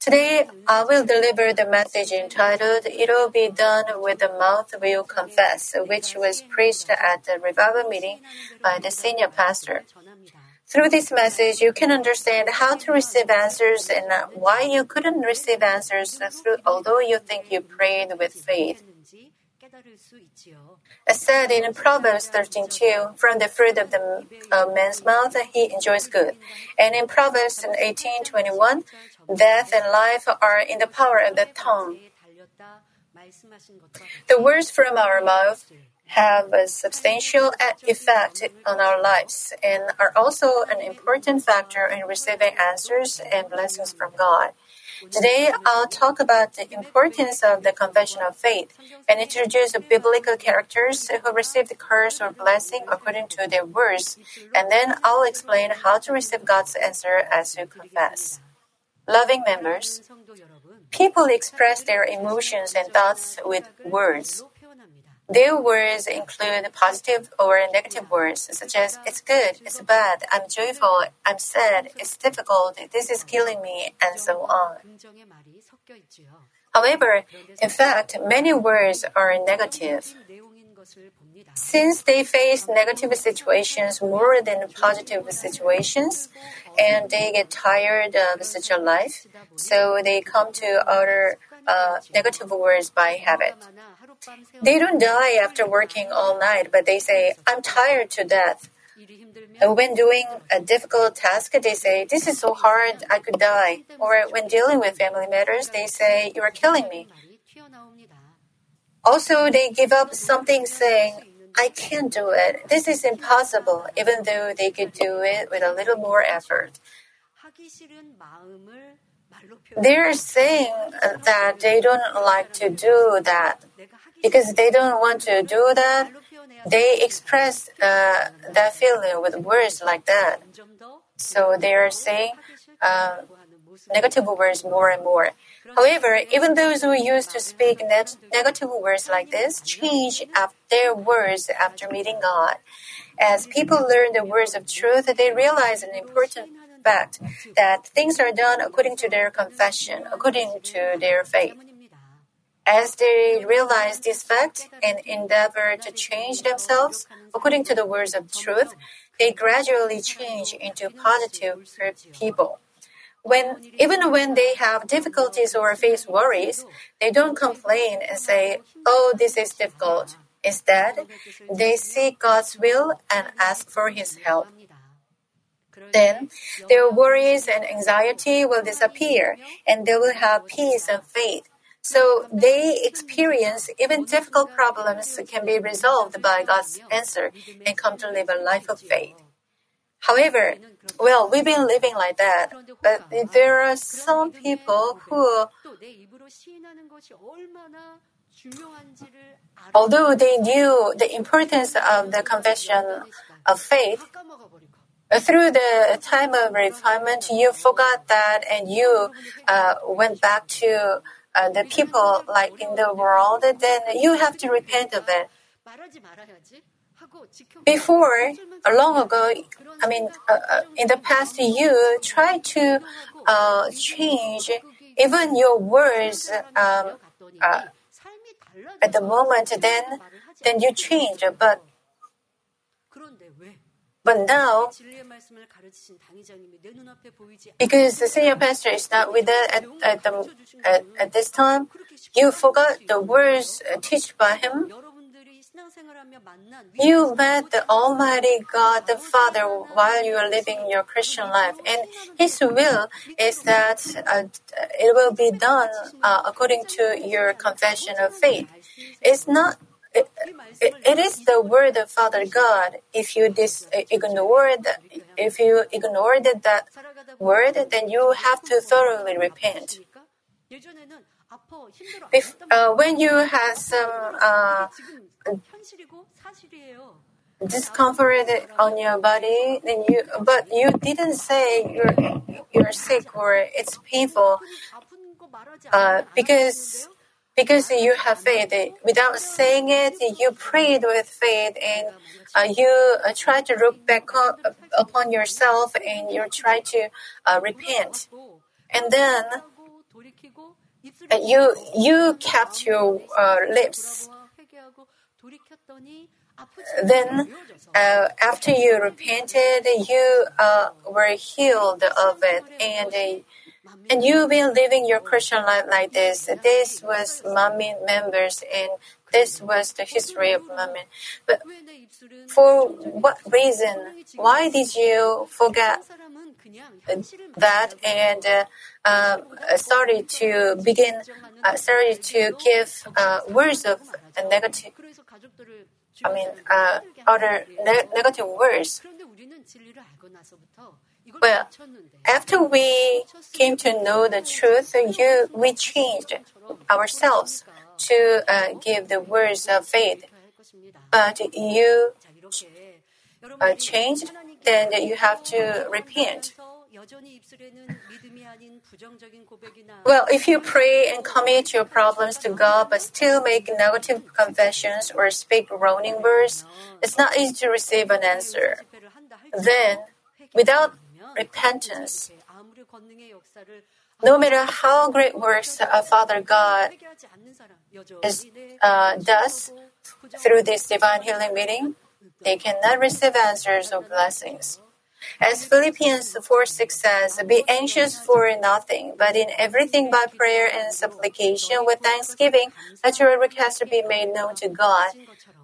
Today, I will deliver the message entitled It'll Be Done with the Mouth Will Confess, which was preached at the revival meeting by the senior pastor. Through this message, you can understand how to receive answers and why you couldn't receive answers through, although you think you prayed with faith. As said in Proverbs 13:2, from the fruit of the uh, man's mouth he enjoys good. And in Proverbs 18:21, death and life are in the power of the tongue. The words from our mouth have a substantial effect on our lives and are also an important factor in receiving answers and blessings from God. Today, I'll talk about the importance of the confession of faith and introduce biblical characters who received curse or blessing according to their words, and then I'll explain how to receive God's answer as you confess. Loving members, people express their emotions and thoughts with words. Their words include positive or negative words, such as it's good, it's bad, I'm joyful, I'm sad, it's difficult, this is killing me, and so on. However, in fact, many words are negative. Since they face negative situations more than positive situations, and they get tired of such a life, so they come to utter uh, negative words by habit. They don't die after working all night, but they say, I'm tired to death. When doing a difficult task, they say, This is so hard, I could die. Or when dealing with family matters, they say, You are killing me. Also, they give up something saying, I can't do it. This is impossible, even though they could do it with a little more effort. They're saying that they don't like to do that. Because they don't want to do that, they express uh, that feeling with words like that. So they are saying uh, negative words more and more. However, even those who used to speak negative words like this change up their words after meeting God. As people learn the words of truth, they realize an important fact that things are done according to their confession, according to their faith. As they realize this fact and endeavor to change themselves according to the words of truth, they gradually change into positive people. When, even when they have difficulties or face worries, they don't complain and say, Oh, this is difficult. Instead, they seek God's will and ask for His help. Then their worries and anxiety will disappear and they will have peace and faith. So they experience even difficult problems can be resolved by God's answer and come to live a life of faith. However, well, we've been living like that, but there are some people who, although they knew the importance of the confession of faith, through the time of refinement, you forgot that and you uh, went back to uh, the people like in the world, then you have to repent of it. Before, long ago, I mean, uh, uh, in the past, you try to uh, change even your words um, uh, at the moment. Then, then you change. But but now, because the senior pastor is not with us at, at, the, at, at this time, you forgot the words taught by him. You met the Almighty God the Father while you are living your Christian life, and His will is that uh, it will be done uh, according to your confession of faith. It's not it, it, is the word of Father God. If you dis, ignored, if you ignored that word, then you have to thoroughly repent. If, uh, when you have some uh, discomfort on your body, then you, but you didn't say you're you're sick or it's painful, uh, because because you have faith. Without saying it, you prayed with faith and uh, you uh, try to look back on, upon yourself and you try to uh, repent. And then you you kept your uh, lips. Then, uh, after you repented, you uh, were healed of it, and uh, and you've been living your Christian life like this. This was Manmin members, and this was the history of Manmin. But for what reason? Why did you forget that and uh, uh, started to begin, uh, started to give uh, words of negative, I mean, uh, other ne- negative words. Well, after we came to know the truth, you, we changed ourselves to uh, give the words of faith. But you uh, changed, then you have to repent. Well, if you pray and commit your problems to God but still make negative confessions or speak groaning words, it's not easy to receive an answer. Then, without repentance, no matter how great works a Father God is, uh, does through this divine healing meeting, they cannot receive answers or blessings. As Philippians 4 6 says, Be anxious for nothing, but in everything by prayer and supplication with thanksgiving, let your requests be made known to God.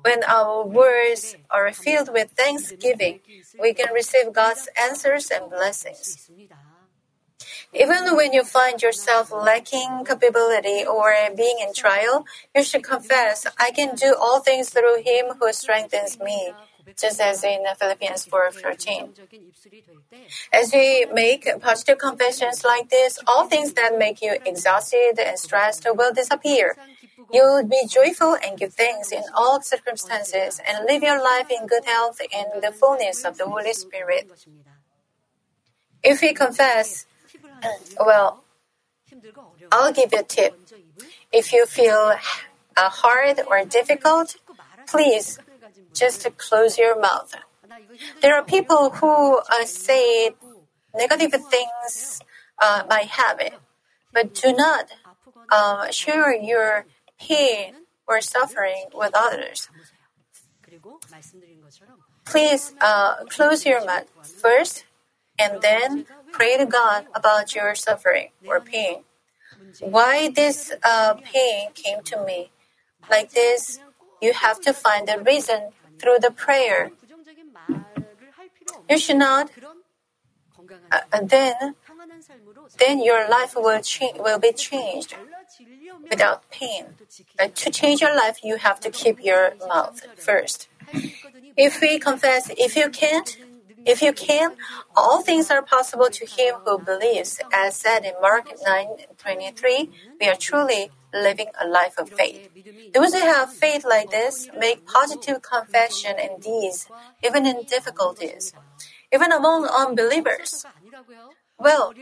When our words are filled with thanksgiving, we can receive God's answers and blessings. Even when you find yourself lacking capability or being in trial, you should confess, I can do all things through Him who strengthens me just as in Philippians 4:13. As we make positive confessions like this, all things that make you exhausted and stressed will disappear. You'll be joyful and give thanks in all circumstances and live your life in good health and the fullness of the Holy Spirit. If we confess, well, I'll give you a tip. If you feel uh, hard or difficult, please just to close your mouth. There are people who uh, say negative things uh, by habit, but do not uh, share your pain or suffering with others. Please uh, close your mouth first and then pray to God about your suffering or pain. Why this uh, pain came to me? Like this, you have to find the reason through the prayer. You should not. Uh, then, then your life will cha- will be changed without pain. Uh, to change your life, you have to keep your mouth first. If we confess, if you can't, if you can, all things are possible to him who believes. As said in Mark 9:23, we are truly living a life of faith. Those who have faith like this make positive confession and deeds, even in difficulties, even among unbelievers. Well,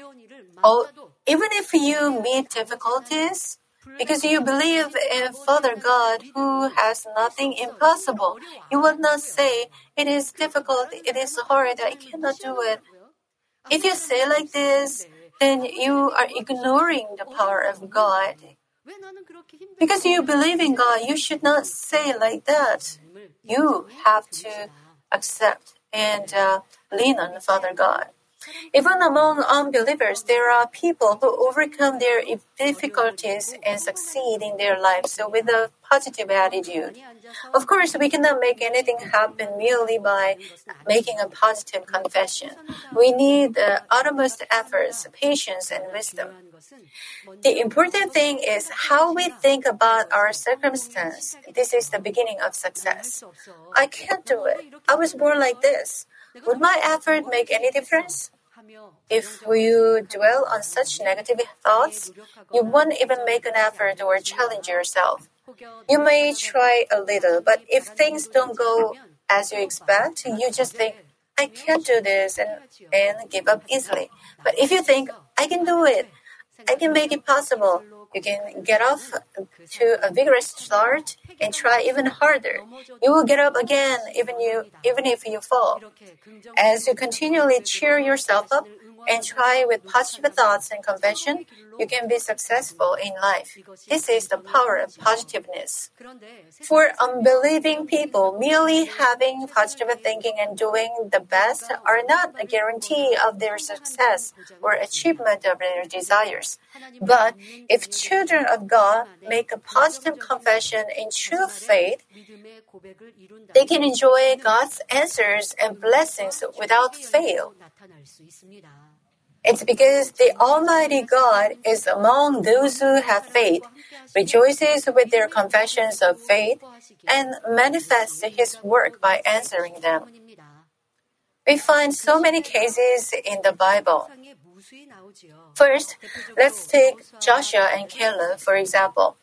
oh, even if you meet difficulties, because you believe in Father God who has nothing impossible, you will not say, It is difficult, it is hard, I cannot do it. If you say like this, then you are ignoring the power of God because you believe in God, you should not say like that. You have to accept and uh, lean on Father God. Even among unbelievers, there are people who overcome their difficulties and succeed in their lives with a positive attitude. Of course, we cannot make anything happen merely by making a positive confession. We need the uttermost efforts, patience, and wisdom. The important thing is how we think about our circumstance. This is the beginning of success. I can't do it. I was born like this. Would my effort make any difference? If you dwell on such negative thoughts, you won't even make an effort or challenge yourself. You may try a little, but if things don't go as you expect, you just think, I can't do this and, and give up easily. But if you think, I can do it, I can make it possible, You can get off to a vigorous start and try even harder. You will get up again even you even if you fall. As you continually cheer yourself up and try with positive thoughts and confession, you can be successful in life. This is the power of positiveness. For unbelieving people, merely having positive thinking and doing the best are not a guarantee of their success or achievement of their desires. But if children of God make a positive confession in true faith, they can enjoy God's answers and blessings without fail. It's because the Almighty God is among those who have faith, rejoices with their confessions of faith, and manifests His work by answering them. We find so many cases in the Bible. First, let's take Joshua and Caleb, for example.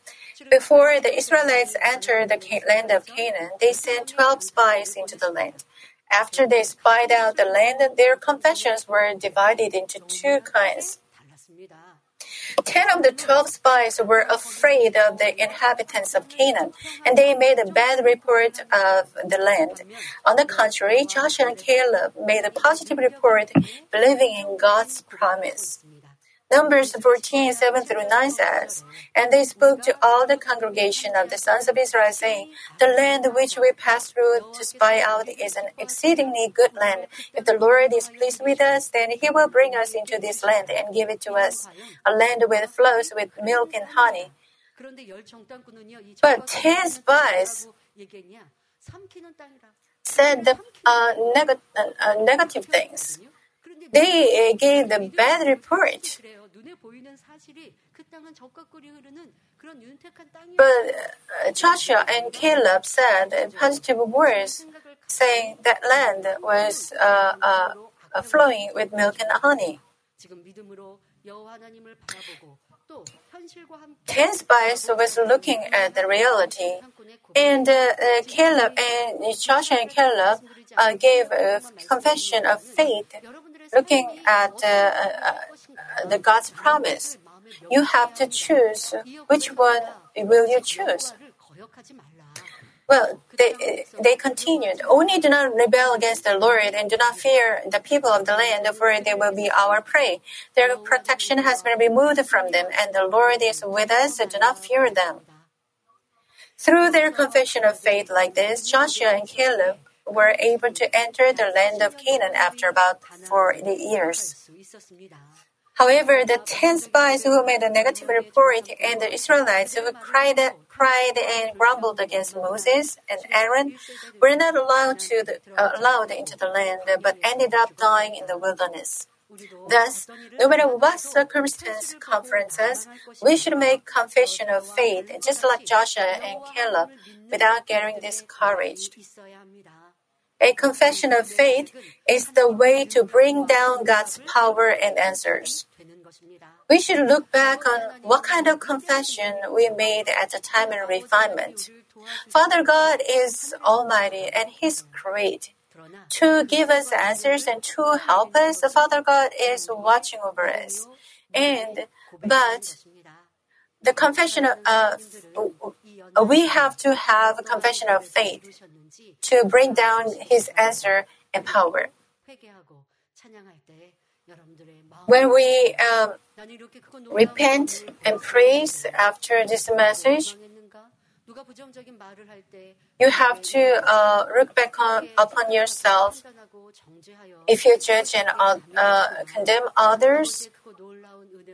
Before the Israelites entered the land of Canaan, they sent 12 spies into the land. After they spied out the land, their confessions were divided into two kinds. Ten of the twelve spies were afraid of the inhabitants of Canaan, and they made a bad report of the land. On the contrary, Joshua and Caleb made a positive report, believing in God's promise. Numbers 14, 7 through 9 says, And they spoke to all the congregation of the sons of Israel, saying, The land which we passed through to spy out is an exceedingly good land. If the Lord is pleased with us, then he will bring us into this land and give it to us, a land with flows with milk and honey. But ten spies said the uh, neg- uh, uh, negative things. They gave the bad report. But uh, Joshua and Caleb said positive words, saying that land was uh, uh, flowing with milk and honey. Ten spies was looking at the reality, and uh, uh, Caleb and Joshua and Caleb uh, gave a confession of faith, looking at the God's promise. You have to choose which one will you choose. Well, they, they continued, Only do not rebel against the Lord and do not fear the people of the land, for they will be our prey. Their protection has been removed from them, and the Lord is with us, so do not fear them. Through their confession of faith like this, Joshua and Caleb were able to enter the land of Canaan after about 40 years. However, the ten spies who made a negative report and the Israelites who cried, cried and grumbled against Moses and Aaron were not allowed to the, uh, allowed into the land, but ended up dying in the wilderness. Thus, no matter what circumstance confronts us, we should make confession of faith, just like Joshua and Caleb, without getting discouraged. A confession of faith is the way to bring down God's power and answers. We should look back on what kind of confession we made at the time of refinement. Father God is almighty and He's great. To give us answers and to help us, Father God is watching over us. And, but, the confession of, uh, we have to have a confession of faith to bring down His answer and power. When we um, repent and praise after this message, you have to uh, look back on, upon yourself. If you judge and uh, condemn others,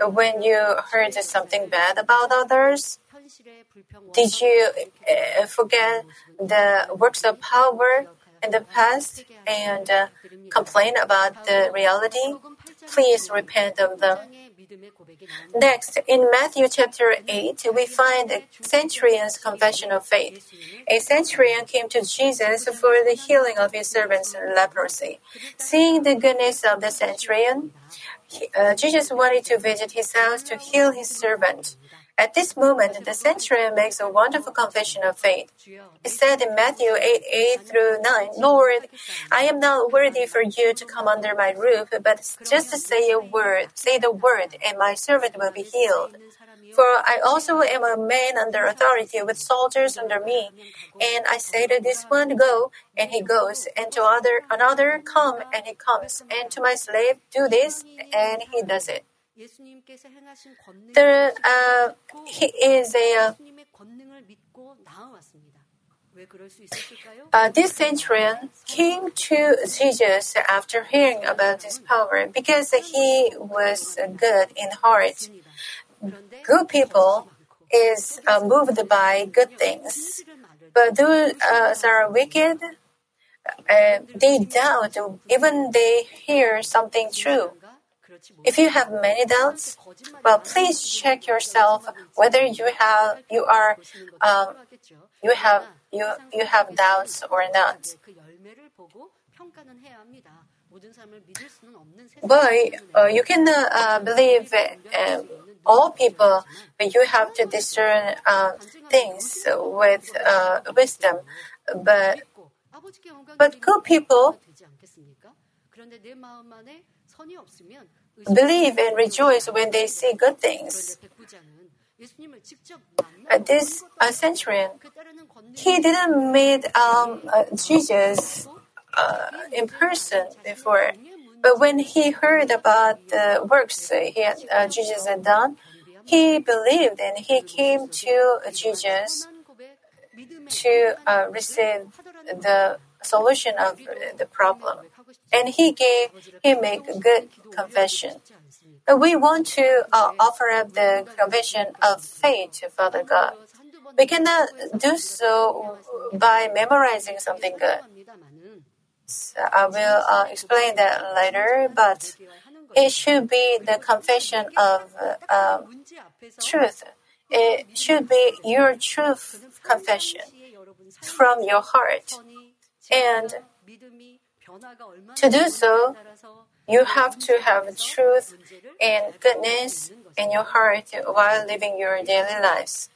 when you heard something bad about others, did you uh, forget the works of power in the past and uh, complain about the reality? Please repent of them. Next, in Matthew chapter 8, we find a centurion's confession of faith. A centurion came to Jesus for the healing of his servant's leprosy. Seeing the goodness of the centurion, he, uh, Jesus wanted to visit his house to heal his servant. At this moment, the centurion makes a wonderful confession of faith. He said in Matthew 8 8 through 9, Lord, I am not worthy for you to come under my roof, but just say a word, say the word, and my servant will be healed. For I also am a man under authority with soldiers under me. And I say to this one, Go, and he goes, and to other another, Come, and he comes, and to my slave, Do this, and he does it. There, uh, he is a. Uh, uh, this centurion came to Jesus after hearing about his power because he was good in heart. Good people is uh, moved by good things, but those uh, are wicked, uh, they doubt even they hear something true. If you have many doubts, well, please check yourself whether you have you are um, you have you you have doubts or not. But uh, you can uh, believe uh, all people, but you have to discern uh, things with uh, wisdom. But but good people believe and rejoice when they see good things. This uh, centurion, he didn't meet um, uh, Jesus uh, in person before, but when he heard about the works he had, uh, Jesus had done, he believed and he came to Jesus to uh, receive the solution of the problem and he gave he made a good confession. We want to uh, offer up the confession of faith to Father God. We cannot do so by memorizing something good. So I will uh, explain that later, but it should be the confession of uh, truth. It should be your truth confession from your heart. And to do so, you have to have truth and goodness in your heart while living your daily lives.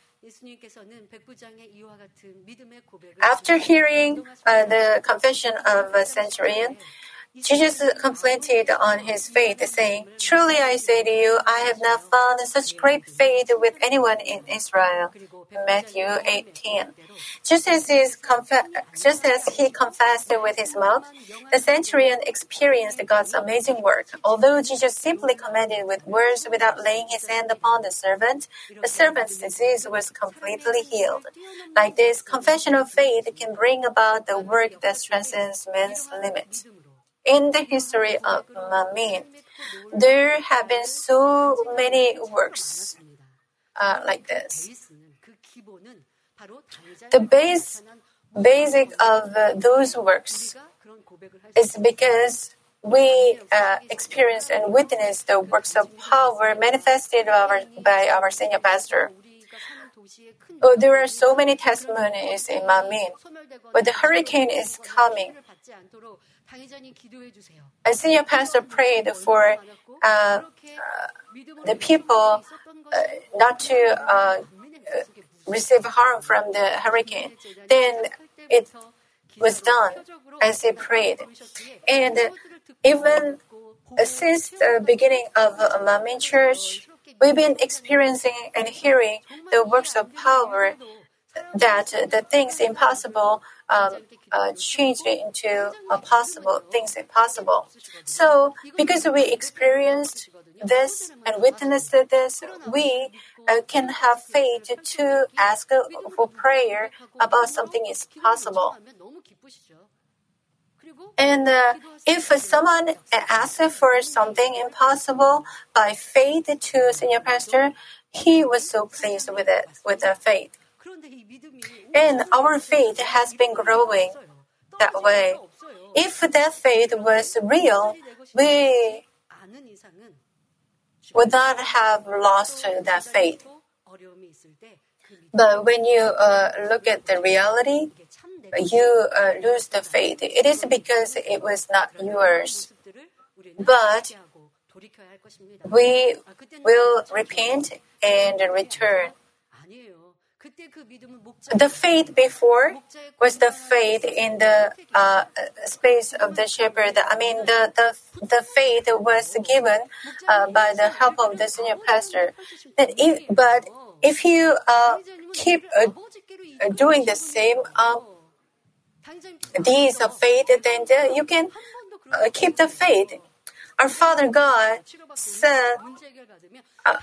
After hearing uh, the confession of a centurion, Jesus complained on his faith, saying, Truly I say to you, I have not found such great faith with anyone in Israel. Matthew 18. Just as, just as he confessed with his mouth, the centurion experienced God's amazing work. Although Jesus simply commanded with words without laying his hand upon the servant, the servant's disease was completely healed. Like this, confession of faith can bring about the work that transcends man's limits. In the history of Manmin, there have been so many works uh, like this. The base, basic of uh, those works is because we uh, experience and witness the works of power manifested our, by our senior pastor. Oh, there are so many testimonies in Manmin, but the hurricane is coming. A senior pastor prayed for uh, uh, the people uh, not to uh, receive harm from the hurricane. Then it was done as he prayed. And even since the beginning of Manmin Church, we've been experiencing and hearing the works of power that the things impossible um, uh, changed into a possible things impossible. So, because we experienced this and witnessed this, we uh, can have faith to ask for prayer about something is possible. And uh, if someone asks for something impossible by faith to senior pastor, he was so pleased with it, with the faith. And our faith has been growing that way. If that faith was real, we would not have lost that faith. But when you uh, look at the reality, you uh, lose the faith. It is because it was not yours. But we will repent and return. The faith before was the faith in the uh, space of the shepherd. I mean, the, the, the faith was given uh, by the help of the senior pastor. That if, but if you uh, keep uh, doing the same um, deeds of faith, then you can uh, keep the faith. Our Father God said, uh,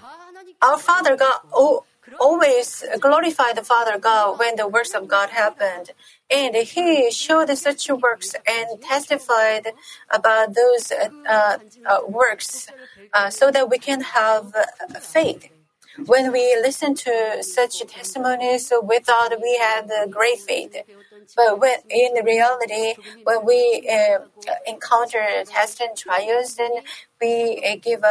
our Father God. Oh, always glorify the Father God when the works of God happened. And he showed such works and testified about those uh, uh, works uh, so that we can have faith. When we listen to such testimonies, we thought we had great faith. But when, in reality, when we uh, encounter tests and trials, then we uh, give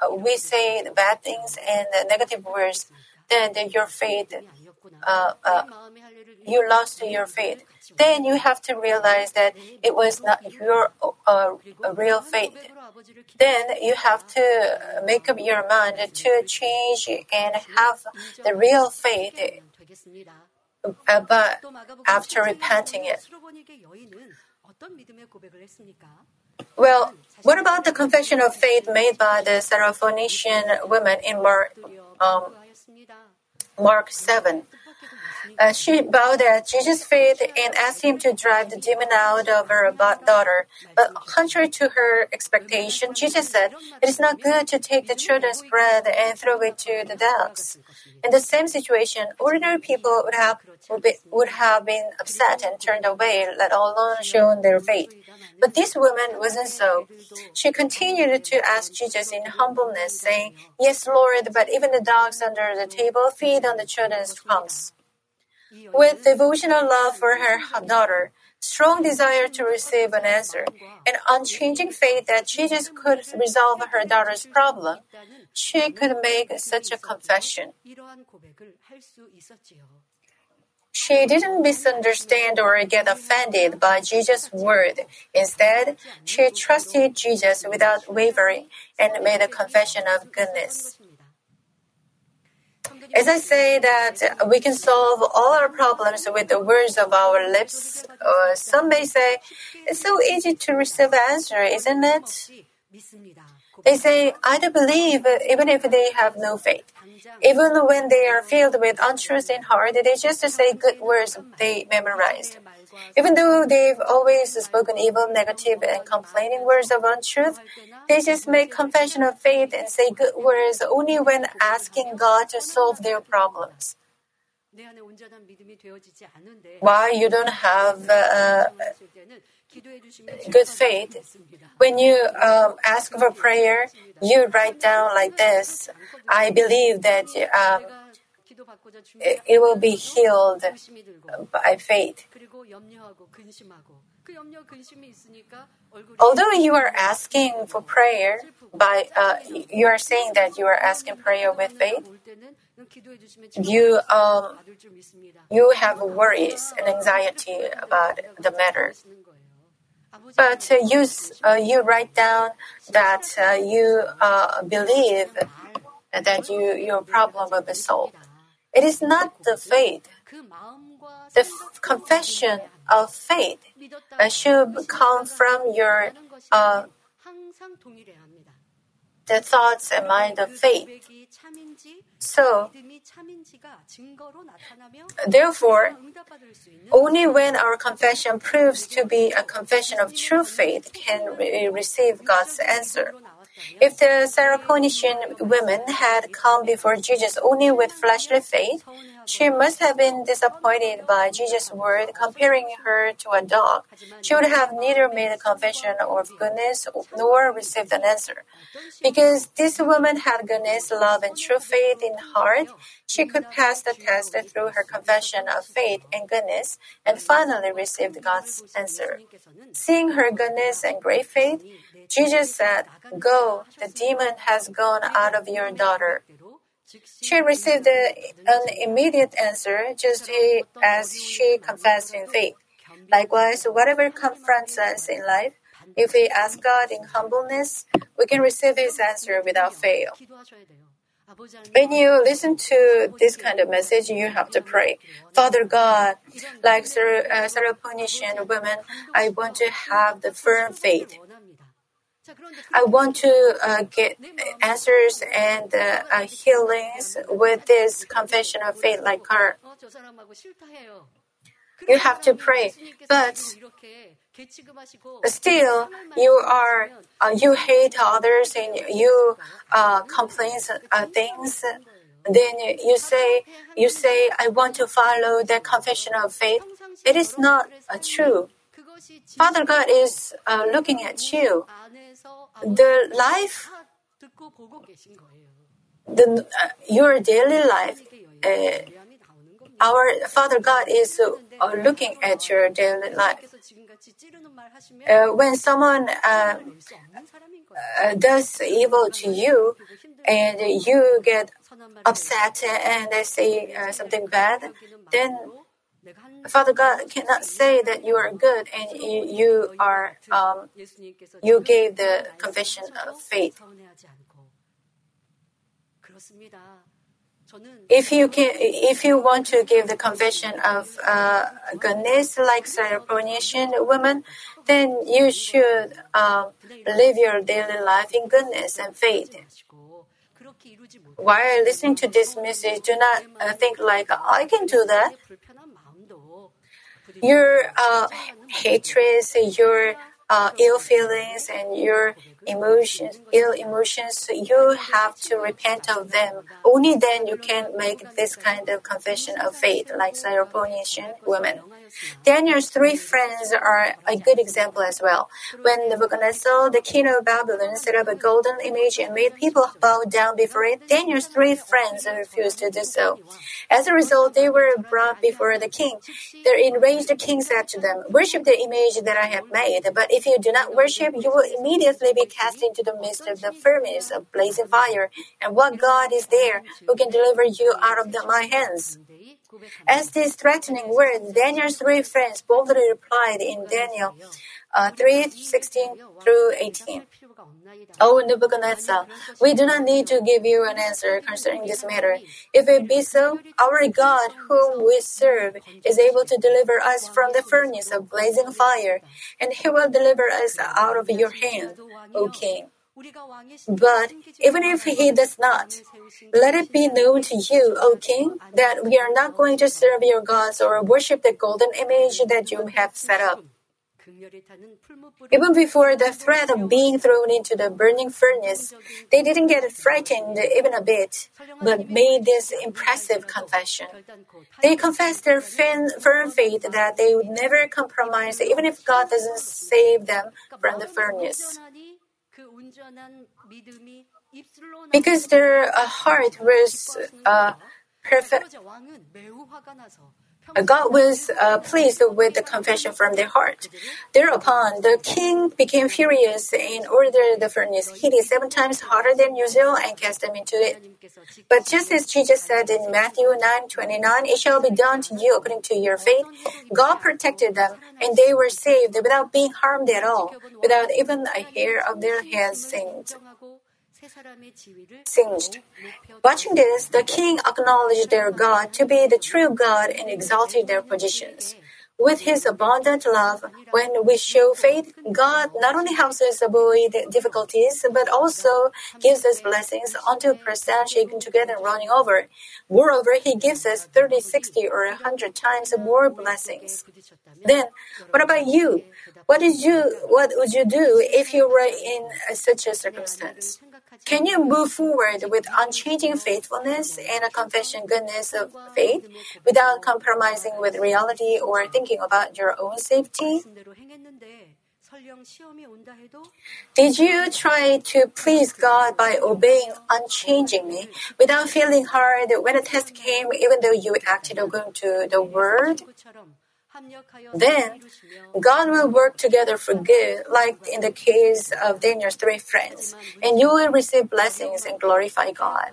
uh, we say bad things and negative words, then your faith, uh, uh, you lost your faith. Then you have to realize that it was not your uh, real faith. Then you have to make up your mind to change and have the real faith. Uh, but after repenting it. Well, what about the confession of faith made by the Syrophoenician woman in Mark, um, Mark 7? Uh, she bowed at Jesus' feet and asked him to drive the demon out of her daughter. But contrary to her expectation, Jesus said, It is not good to take the children's bread and throw it to the dogs. In the same situation, ordinary people would have, would, be, would have been upset and turned away, let alone shown their faith. But this woman wasn't so. She continued to ask Jesus in humbleness, saying, Yes, Lord, but even the dogs under the table feed on the children's crumbs. With devotional love for her daughter, strong desire to receive an answer, and unchanging faith that Jesus could resolve her daughter's problem, she could make such a confession. She didn't misunderstand or get offended by Jesus' word. Instead, she trusted Jesus without wavering and made a confession of goodness. As I say that we can solve all our problems with the words of our lips, some may say, it's so easy to receive answer, isn't it? They say, I do believe even if they have no faith. Even when they are filled with untruth in heart, they just say good words they memorized. Even though they've always spoken evil, negative, and complaining words of untruth, they just make confession of faith and say good words only when asking God to solve their problems. Why you don't have uh, good faith? When you um, ask for prayer, you write down like this I believe that um, it, it will be healed by faith. Although you are asking for prayer, by uh, you are saying that you are asking prayer with faith, you um, you have worries and anxiety about the matter. But uh, you uh, you write down that uh, you uh, believe that you your problem will be solved. It is not the faith. The f- confession of faith should come from your uh, the thoughts and mind of faith. So, therefore, only when our confession proves to be a confession of true faith can we receive God's answer. If the Syrophoenician women had come before Jesus only with fleshly faith, she must have been disappointed by Jesus' word, comparing her to a dog. She would have neither made a confession of goodness nor received an answer. Because this woman had goodness, love, and true faith in heart, she could pass the test through her confession of faith and goodness and finally received God's answer. Seeing her goodness and great faith, Jesus said, Go, the demon has gone out of your daughter. She received an immediate answer just as she confessed in faith. Likewise, whatever confronts us in life, If we ask God in humbleness, we can receive His answer without fail. When you listen to this kind of message, you have to pray. Father God, like uh, Syrophoenician women, I want to have the firm faith. I want to uh, get answers and uh, uh, healings with this confession of faith like her. You have to pray, but still you are uh, you hate others and you uh, complain uh, things. Then you say you say I want to follow the confession of faith. It is not true. Father God is looking at you the life, the, uh, your daily life, uh, our Father God is uh, looking at your daily life. Uh, when someone uh, uh, does evil to you and you get upset and they say something bad, then Father God cannot say that you are good and you, you are um, you gave the confession of faith. If you can, if you want to give the confession of uh, goodness like Syrophoenician woman, then you should uh, live your daily life in goodness and faith. While listening to this message, do not uh, think like I can do that your uh, hatreds, your uh, ill feelings, and your emotions, ill emotions, you have to repent of them. Only then you can make this kind of confession of faith, like Syrophoenician women. Daniel's three friends are a good example as well. When Nebuchadnezzar, the king of Babylon, set up a golden image and made people bow down before it, Daniel's three friends refused to do so. As a result, they were brought before the king. The enraged king said to them, Worship the image that I have made, but if you do not worship, you will immediately be cast into the midst of the furnace of blazing fire. And what God is there who can deliver you out of the, my hands? As these threatening words, Daniel's three friends boldly replied in Daniel uh, 3 16 through 18. O Nebuchadnezzar, we do not need to give you an answer concerning this matter. If it be so, our God, whom we serve, is able to deliver us from the furnace of blazing fire, and he will deliver us out of your hand, O king. But even if he does not, let it be known to you, O king, that we are not going to serve your gods or worship the golden image that you have set up. Even before the threat of being thrown into the burning furnace, they didn't get frightened even a bit, but made this impressive confession. They confessed their firm faith that they would never compromise even if God doesn't save them from the furnace. Because their uh, heart was uh, perfect. God was uh, pleased with the confession from their heart. Thereupon, the king became furious and ordered the furnace heated seven times hotter than usual and cast them into it. But just as Jesus said in Matthew 9 29, it shall be done to you according to your faith, God protected them, and they were saved without being harmed at all, without even a hair of their heads singed singed. Watching this, the king acknowledged their God to be the true God and exalted their positions. With his abundant love, when we show faith, God not only helps us avoid difficulties, but also gives us blessings until down, shaken together, and running over. Moreover, he gives us 30, 60, or 100 times more blessings. Then, what about you? What did you, what would you do if you were in such a circumstance? Can you move forward with unchanging faithfulness and a confession goodness of faith without compromising with reality or thinking about your own safety? Did you try to please God by obeying unchangingly without feeling hard when a test came even though you acted according to the word? Then God will work together for good, like in the case of Daniel's three friends, and you will receive blessings and glorify God.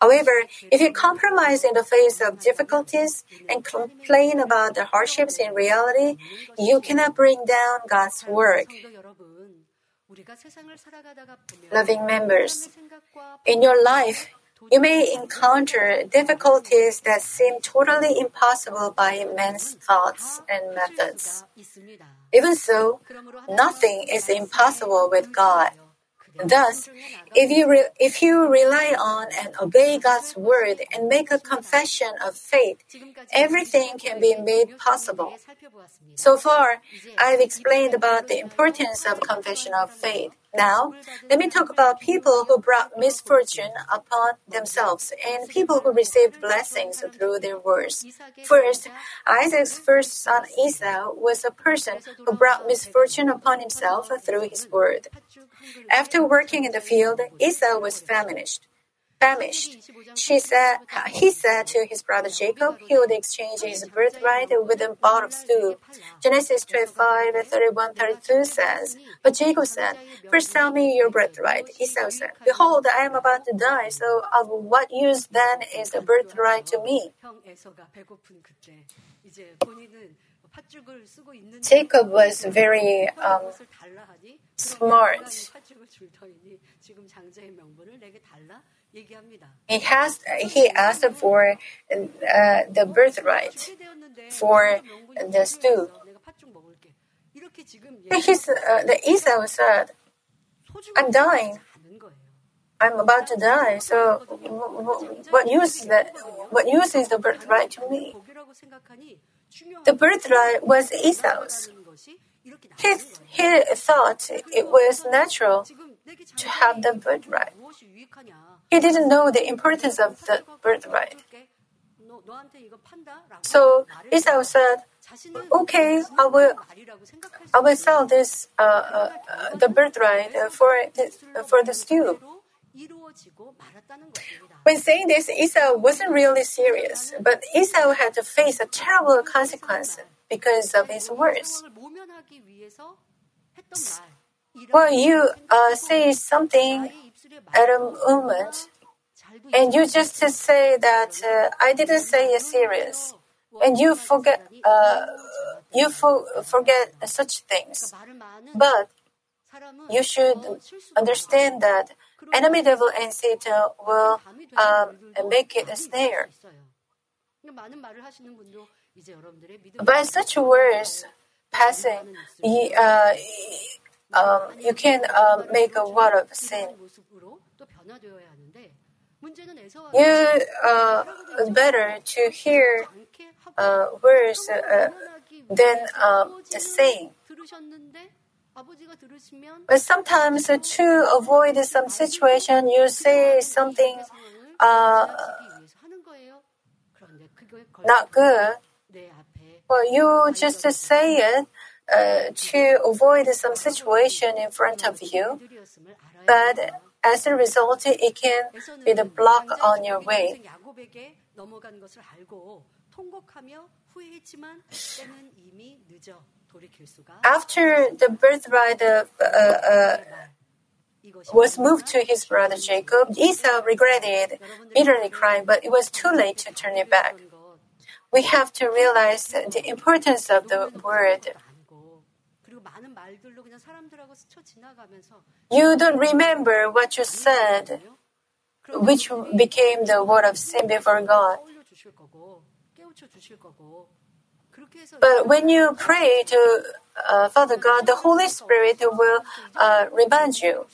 However, if you compromise in the face of difficulties and complain about the hardships in reality, you cannot bring down God's work. Loving members, in your life, you may encounter difficulties that seem totally impossible by man's thoughts and methods. Even so, nothing is impossible with God. Thus, if you, re- if you rely on and obey God's word and make a confession of faith, everything can be made possible. So far, I've explained about the importance of confession of faith. Now, let me talk about people who brought misfortune upon themselves and people who received blessings through their words. First, Isaac's first son Esau was a person who brought misfortune upon himself through his word. After working in the field, Esau was famished famished. She said, he said to his brother Jacob he would exchange his birthright with a pot of stew. Genesis 25, 31, 32 says, But Jacob said, First tell me your birthright. Esau said, Behold, I am about to die, so of what use then is the birthright to me? Jacob was very um, smart. He has he asked for uh, the birthright for the stew. His, uh, the Esau said, "I'm dying. I'm about to die. So, what use that? What use is the birthright to me?" The birthright was Esau's. He, he thought it was natural to have the birthright. He didn't know the importance of the birthright. So Esau said, "Okay, I will, I will sell this uh, uh, the birthright for the, for the stew." When saying this, Esau wasn't really serious, but Esau had to face a terrible consequence because of his words. Well, you uh, say something at a moment, and you just say that uh, I didn't say it serious, and you forget uh, you for, forget such things. But you should understand that enemy devil and Satan will um, make it a snare. By such words passing, uh, um, you can uh, make a word of sin. You uh, better to hear uh, words uh, than um, the saying. But sometimes to avoid some situation, you say something uh, not good. Well, you just say it to avoid some situation in front of you, but as a result, it can be the block on your way. After the birthright uh, uh, was moved to his brother Jacob, Esau regretted, bitterly crying, but it was too late to turn it back. We have to realize the importance of the word. You don't remember what you said, which became the word of sin before God. But when you pray to uh, Father God, the Holy Spirit will uh, remind you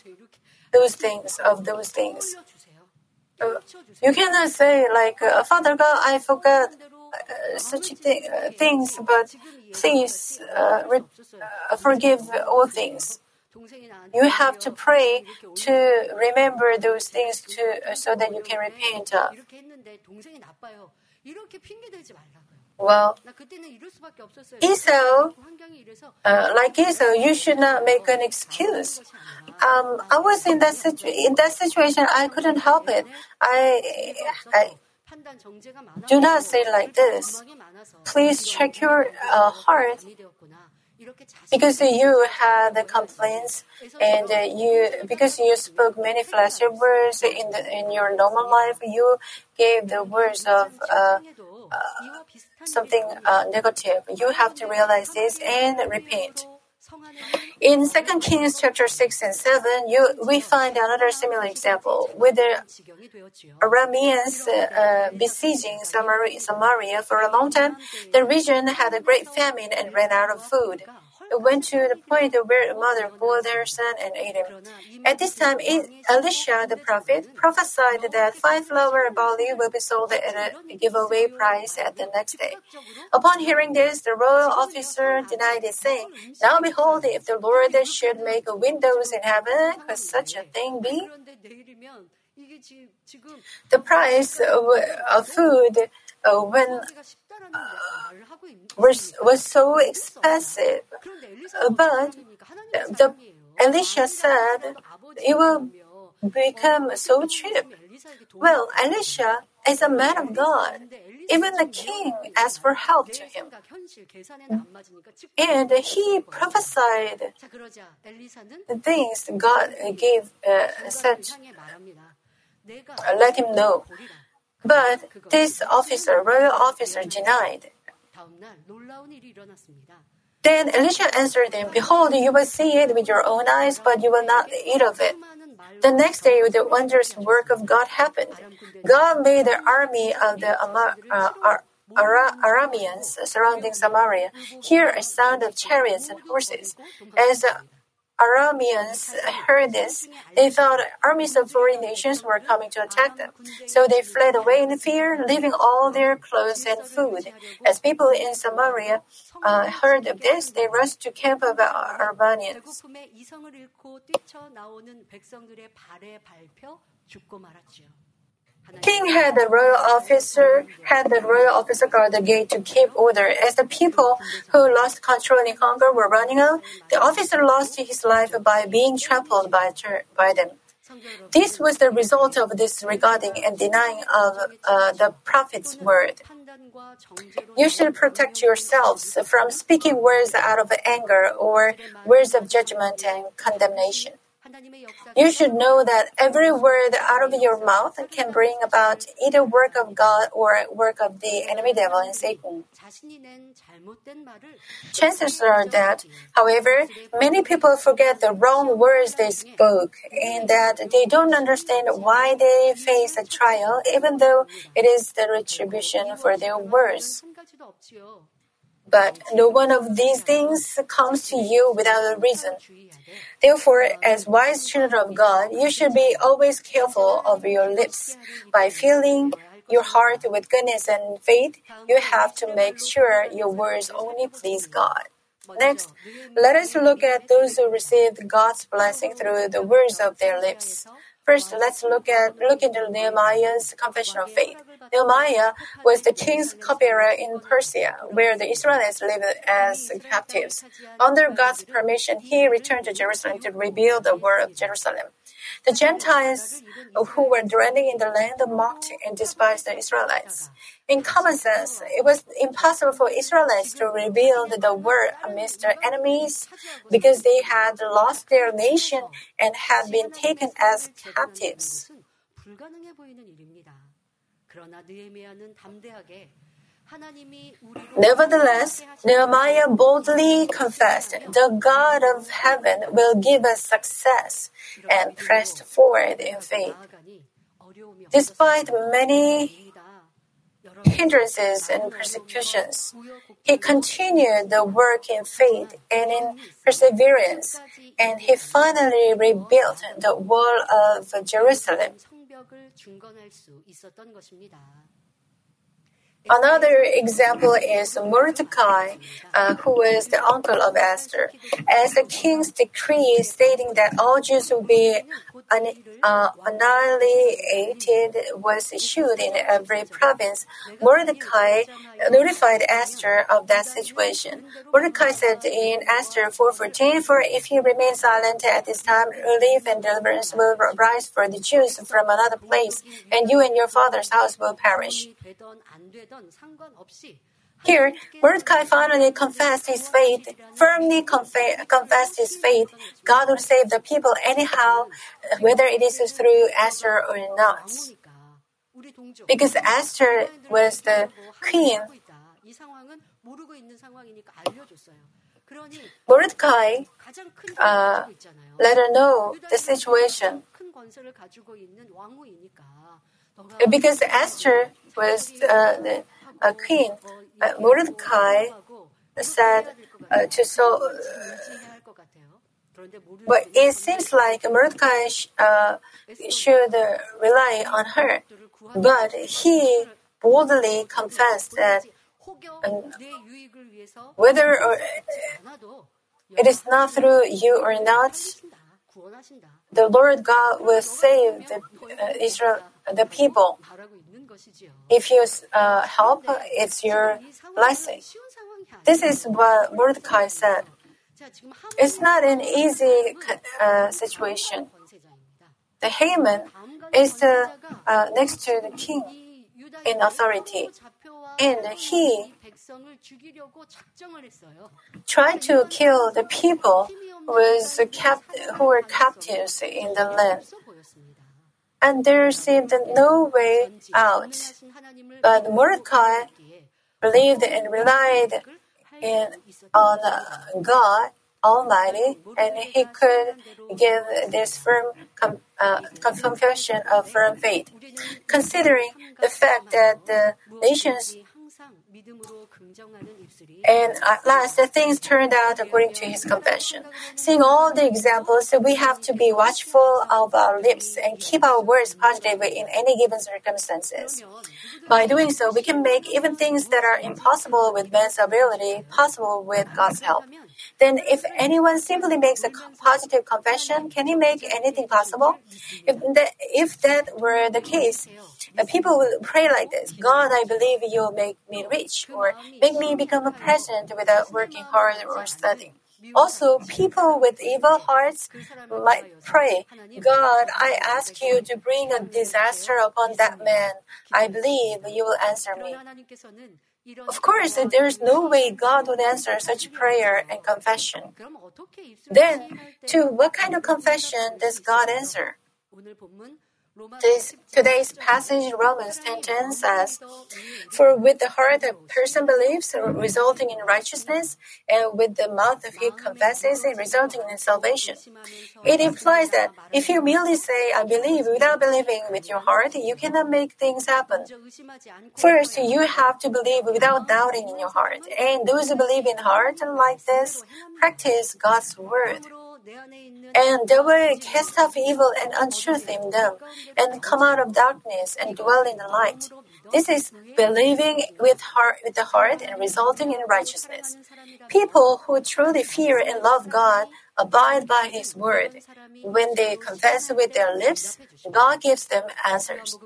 those things of those things. Uh, you cannot say like, uh, Father God, I forgot such th- uh, things, but please re- forgive all things. You have to pray to remember those things to, so that you can repent of. Well, Esau, uh, like Esau, you should not make an excuse. Um, I was in that situ- in that situation. I couldn't help it. I, I do not say like this. Please check your uh, heart because you had the complaints and uh, you because you spoke many flashy words in the, in your normal life. You gave the words of. Uh, uh, something uh, negative, you have to realize this and repent. In 2 Kings chapter 6 and 7, you, we find another similar example with the Arameans uh, besieging Samaria for a long time. The region had a great famine and ran out of food. It went to the point where mother bore their son and ate him. At this time, Elisha the prophet prophesied that five flour barley will be sold at a giveaway price at the next day. Upon hearing this, the royal officer denied it, saying, Now behold, if the Lord should make windows in heaven, could such a thing be? The price of, of food uh, when was, was so expensive. But the Elisha said it will become so cheap. Well, Elisha is a man of God. Even the king asked for help to him. And he prophesied the things God gave uh, such, uh, let him know. But this officer, royal officer, denied. Then Elisha answered him, Behold, you will see it with your own eyes, but you will not eat of it. The next day, the wondrous work of God happened. God made the army of the Amar, uh, Ara- Arameans surrounding Samaria hear a sound of chariots and horses. As Arameans heard this, they thought armies of foreign nations were coming to attack them. So they fled away in fear, leaving all their clothes and food. As people in Samaria uh, heard of this, they rushed to camp of Arameans. King had the royal officer had the royal officer guard the gate to keep order. As the people who lost control in hunger were running out, the officer lost his life by being trampled by, by them. This was the result of disregarding and denying of uh, the prophet's word. You should protect yourselves from speaking words out of anger or words of judgment and condemnation. You should know that every word out of your mouth can bring about either work of God or work of the enemy devil and Satan. Chances are that, however, many people forget the wrong words they spoke and that they don't understand why they face a trial even though it is the retribution for their words. But no one of these things comes to you without a reason. Therefore, as wise children of God, you should be always careful of your lips. By filling your heart with goodness and faith, you have to make sure your words only please God. Next, let us look at those who received God's blessing through the words of their lips. First, let's look at look into Nehemiah's confession of faith. Nehemiah was the king's cupbearer in Persia, where the Israelites lived as captives. Under God's permission, he returned to Jerusalem to rebuild the wall of Jerusalem. The Gentiles who were dwelling in the land mocked and despised the Israelites. In common sense, it was impossible for Israelites to rebuild the word amidst their enemies because they had lost their nation and had been taken as captives. Nevertheless, Nehemiah boldly confessed, The God of heaven will give us success, and pressed forward in faith. Despite many hindrances and persecutions, he continued the work in faith and in perseverance, and he finally rebuilt the wall of Jerusalem. Another example is Mordecai, uh, who was the uncle of Esther. As the king's decree stating that all Jews would be uh, annihilated was issued in every province, Mordecai notified Esther of that situation. Mordecai said in Esther 4:14, "For if he remains silent at this time, relief and deliverance will rise for the Jews from another place, and you and your father's house will perish." Here, Mordecai finally confessed his faith, firmly confa- confessed his faith. God will save the people anyhow, whether it is through Esther or not. Because Esther was the queen. Mordecai uh, let her know the situation. Because Esther was uh, a queen, uh, Mordecai said uh, to so. but it seems like Mordecai sh- uh, should rely on her. But he boldly confessed that um, whether or, it is not through you or not, the Lord God will save the uh, Israel, the people. If you uh, help, it's your blessing. This is what Mordecai said. It's not an easy uh, situation. The Haman is the, uh, next to the king in authority, and he tried to kill the people was kept, who were captives in the land. And there seemed no way out. But Mordecai believed and relied in, on God Almighty, and he could give this firm com, uh, confession of firm faith. Considering the fact that the nations and at last, things turned out according to his confession. Seeing all the examples, we have to be watchful of our lips and keep our words positive in any given circumstances. By doing so, we can make even things that are impossible with man's ability possible with God's help. Then, if anyone simply makes a positive confession, can he make anything possible? If, the, if that were the case, people will pray like this God, I believe you'll make me rich, or make me become a president without working hard or studying. Also, people with evil hearts might pray, God, I ask you to bring a disaster upon that man. I believe you will answer me. Of course, there is no way God would answer such prayer and confession. Then, to what kind of confession does God answer? This, today's passage in Romans 10 says, "For with the heart a person believes, resulting in righteousness, and with the mouth he confesses, it resulting in salvation." It implies that if you merely say "I believe" without believing with your heart, you cannot make things happen. First, you have to believe without doubting in your heart, and those who believe in heart like this practice God's word. And they will cast off evil and untruth in them, and come out of darkness and dwell in the light. This is believing with heart with the heart and resulting in righteousness. People who truly fear and love God abide by His word. When they confess with their lips, God gives them answers.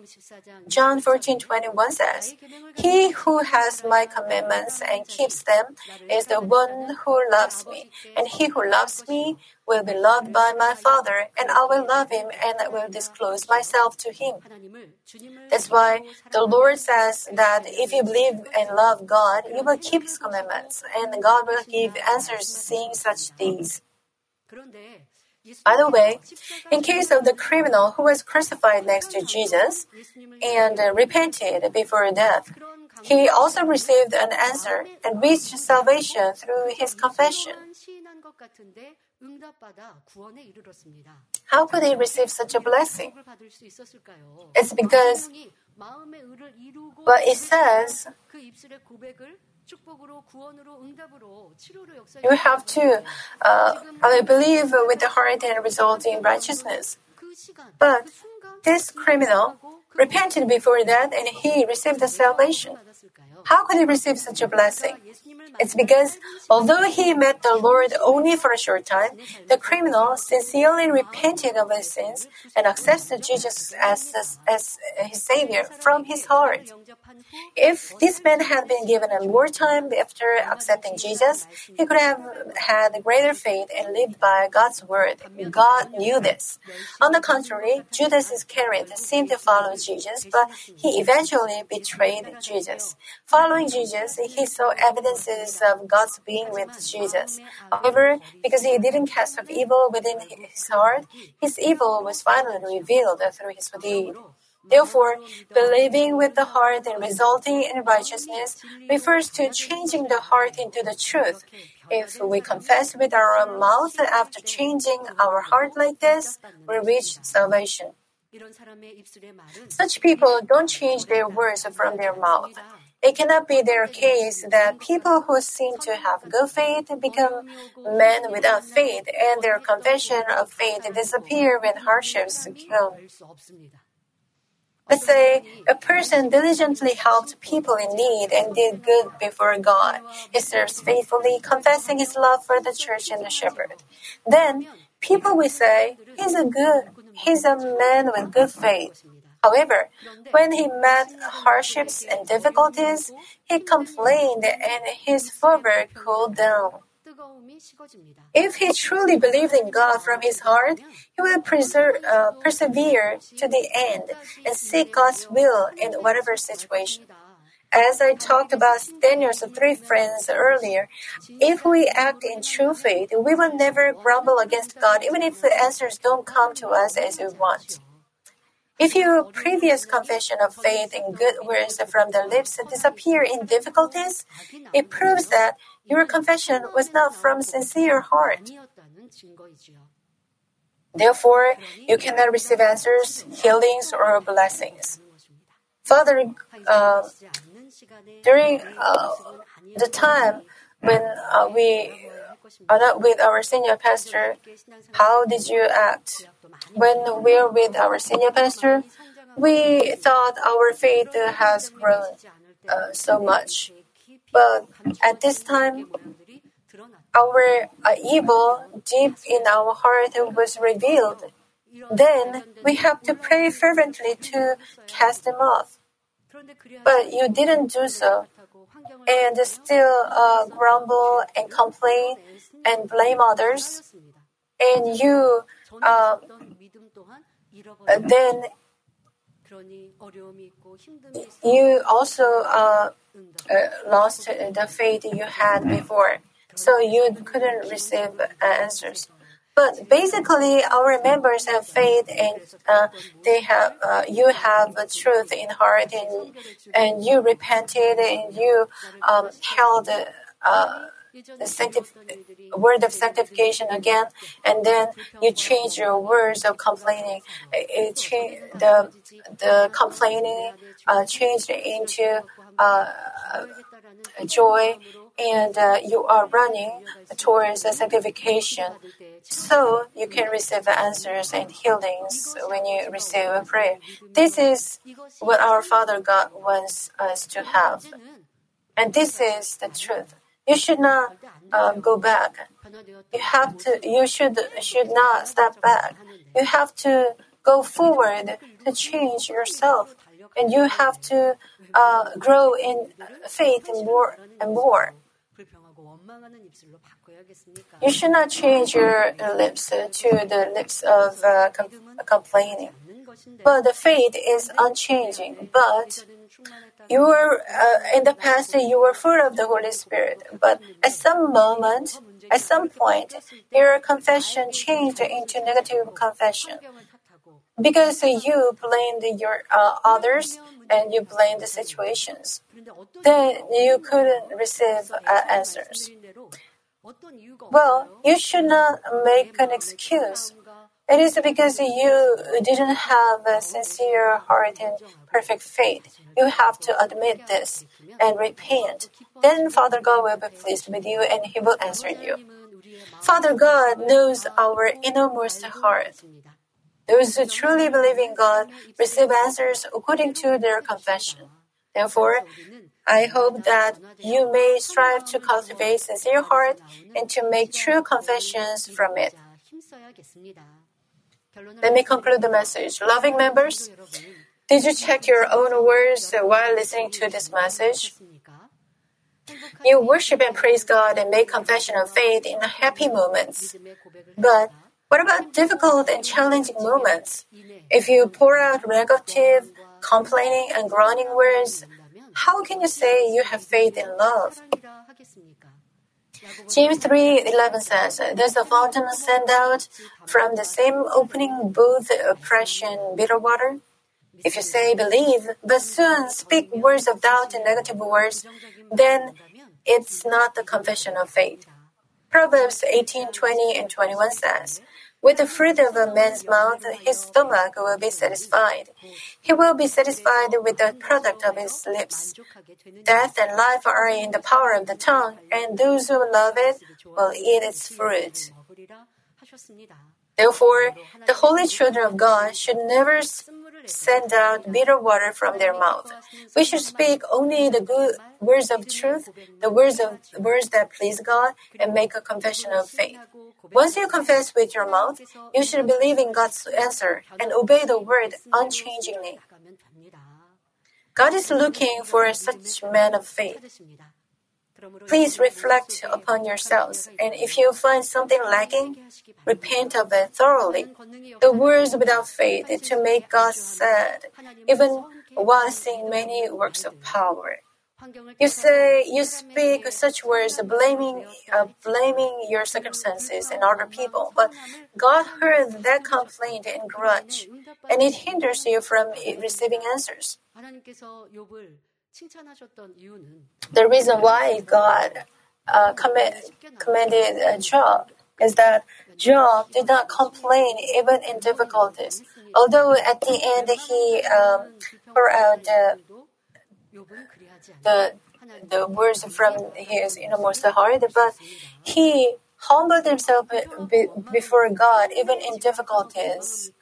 John 14:21 says, "He who has my commandments and keeps them is the one who loves me, and he who loves me will be loved by my Father, and I will love him and I will disclose myself to him." That's why the Lord says that if you believe and love God, you will keep His commandments, and God will give answers seeing such deeds. By the way, in case of the criminal who was crucified next to Jesus and repented before death, he also received an answer and reached salvation through his confession. How could he receive such a blessing? It's because but it says you have to uh, I believe with the heart and result in righteousness. But this criminal repented before that and he received the salvation. How could he receive such a blessing? It's because although he met the Lord only for a short time, the criminal sincerely repented of his sins and accepted Jesus as, as his Savior from his heart. If this man had been given a more time after accepting Jesus, he could have had a greater faith and lived by God's word. God knew this. On the contrary, Judas Iscariot seemed to follow Jesus, but he eventually betrayed Jesus. Following Jesus, he saw evidences of God's being with Jesus. However, because he didn't cast off evil within his heart, his evil was finally revealed through his deed. Therefore, believing with the heart and resulting in righteousness refers to changing the heart into the truth. If we confess with our mouth after changing our heart like this, we reach salvation. Such people don't change their words from their mouth. It cannot be their case that people who seem to have good faith become men without faith and their confession of faith disappear when hardships come. Let's say a person diligently helped people in need and did good before God. He serves faithfully, confessing his love for the church and the shepherd. Then people will say, he's a good, he's a man with good faith. However, when he met hardships and difficulties, he complained and his fervor cooled down. If he truly believed in God from his heart, he will preserve, uh, persevere to the end and seek God's will in whatever situation. As I talked about Daniel's three friends earlier, if we act in true faith, we will never grumble against God even if the answers don't come to us as we want. If your previous confession of faith and good words from the lips disappear in difficulties, it proves that your confession was not from sincere heart. Therefore, you cannot receive answers, healings, or blessings. Father, uh, during uh, the time when uh, we not with our senior pastor, how did you act? When we're with our senior pastor, we thought our faith has grown uh, so much. But at this time, our uh, evil deep in our heart was revealed. Then we have to pray fervently to cast them off. But you didn't do so, and still uh, grumble and complain and blame others, and you uh, then you also uh, uh, lost the faith you had before, so you couldn't receive answers. But basically, our members have faith, and uh, they have uh, you have a truth in heart, and and you repented, and you um, held. Uh, the sanctif- word of sanctification again, and then you change your words of complaining. It, cha- the the complaining uh, changed into uh, joy, and uh, you are running towards a sanctification. So you can receive answers and healings when you receive a prayer. This is what our Father God wants us to have. And this is the truth. You should not uh, go back. You have to. You should should not step back. You have to go forward to change yourself, and you have to uh, grow in faith more and more. You should not change your lips to the lips of uh, com- complaining. But the faith is unchanging. But you were uh, in the past you were full of the Holy Spirit, but at some moment, at some point, your confession changed into negative confession because you blamed your uh, others and you blamed the situations. Then you couldn't receive uh, answers. Well, you should not make an excuse. It is because you didn't have a sincere heart and perfect faith. You have to admit this and repent. Then Father God will be pleased with you and He will answer you. Father God knows our innermost heart. Those who truly believe in God receive answers according to their confession. Therefore, I hope that you may strive to cultivate sincere heart and to make true confessions from it. Let me conclude the message. Loving members, did you check your own words while listening to this message? You worship and praise God and make confession of faith in happy moments. But what about difficult and challenging moments? If you pour out negative, complaining, and groaning words, how can you say you have faith in love? James 3:11 says, "Does the fountain send out from the same opening both oppression bitter water?" If you say believe, but soon speak words of doubt and negative words, then it's not the confession of faith. Proverbs 18:20 and 21 says, with the fruit of a man's mouth, his stomach will be satisfied. He will be satisfied with the product of his lips. Death and life are in the power of the tongue, and those who love it will eat its fruit. Therefore, the holy children of God should never send out bitter water from their mouth. We should speak only the good words of truth, the words of words that please God, and make a confession of faith. Once you confess with your mouth, you should believe in God's answer and obey the word unchangingly. God is looking for such men of faith. Please reflect upon yourselves, and if you find something lacking, repent of it thoroughly. The words without faith to make God sad, even while seeing many works of power. You say you speak such words blaming uh, blaming your circumstances and other people, but God heard that complaint and grudge, and it hinders you from receiving answers. The reason why God uh, commended uh, Job is that Job did not complain even in difficulties. Although at the end he um, poured out the, the, the words from his innermost heart, but he humbled himself before God even in difficulties.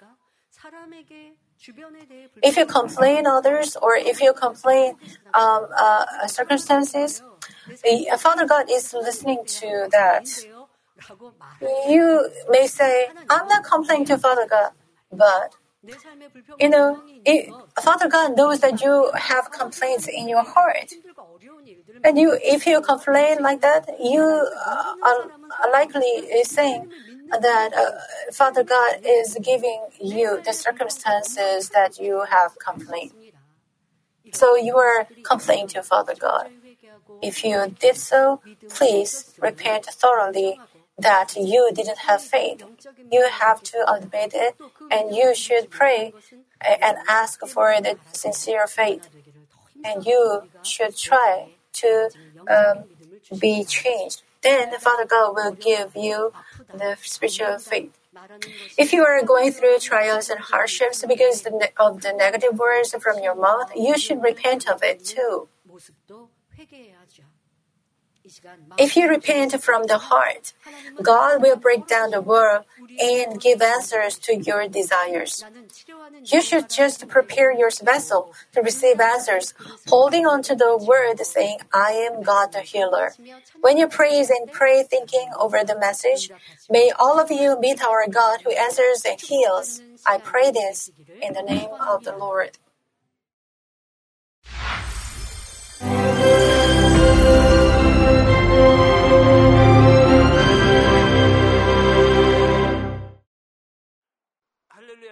If you complain others or if you complain um, uh, circumstances, Father God is listening to that. You may say, I'm not complaining to Father God, but you know, it, Father God knows that you have complaints in your heart. And you, if you complain like that, you are likely saying, that uh, Father God is giving you the circumstances that you have complained. So you are complaining to Father God. If you did so, please repent thoroughly that you didn't have faith. You have to admit it and you should pray and ask for the sincere faith. And you should try to um, be changed. Then Father God will give you the spiritual faith. If you are going through trials and hardships because of the negative words from your mouth, you should repent of it too. If you repent from the heart, God will break down the world and give answers to your desires. You should just prepare your vessel to receive answers, holding on to the word saying, I am God the healer. When you praise and pray thinking over the message, may all of you meet our God who answers and heals. I pray this in the name of the Lord.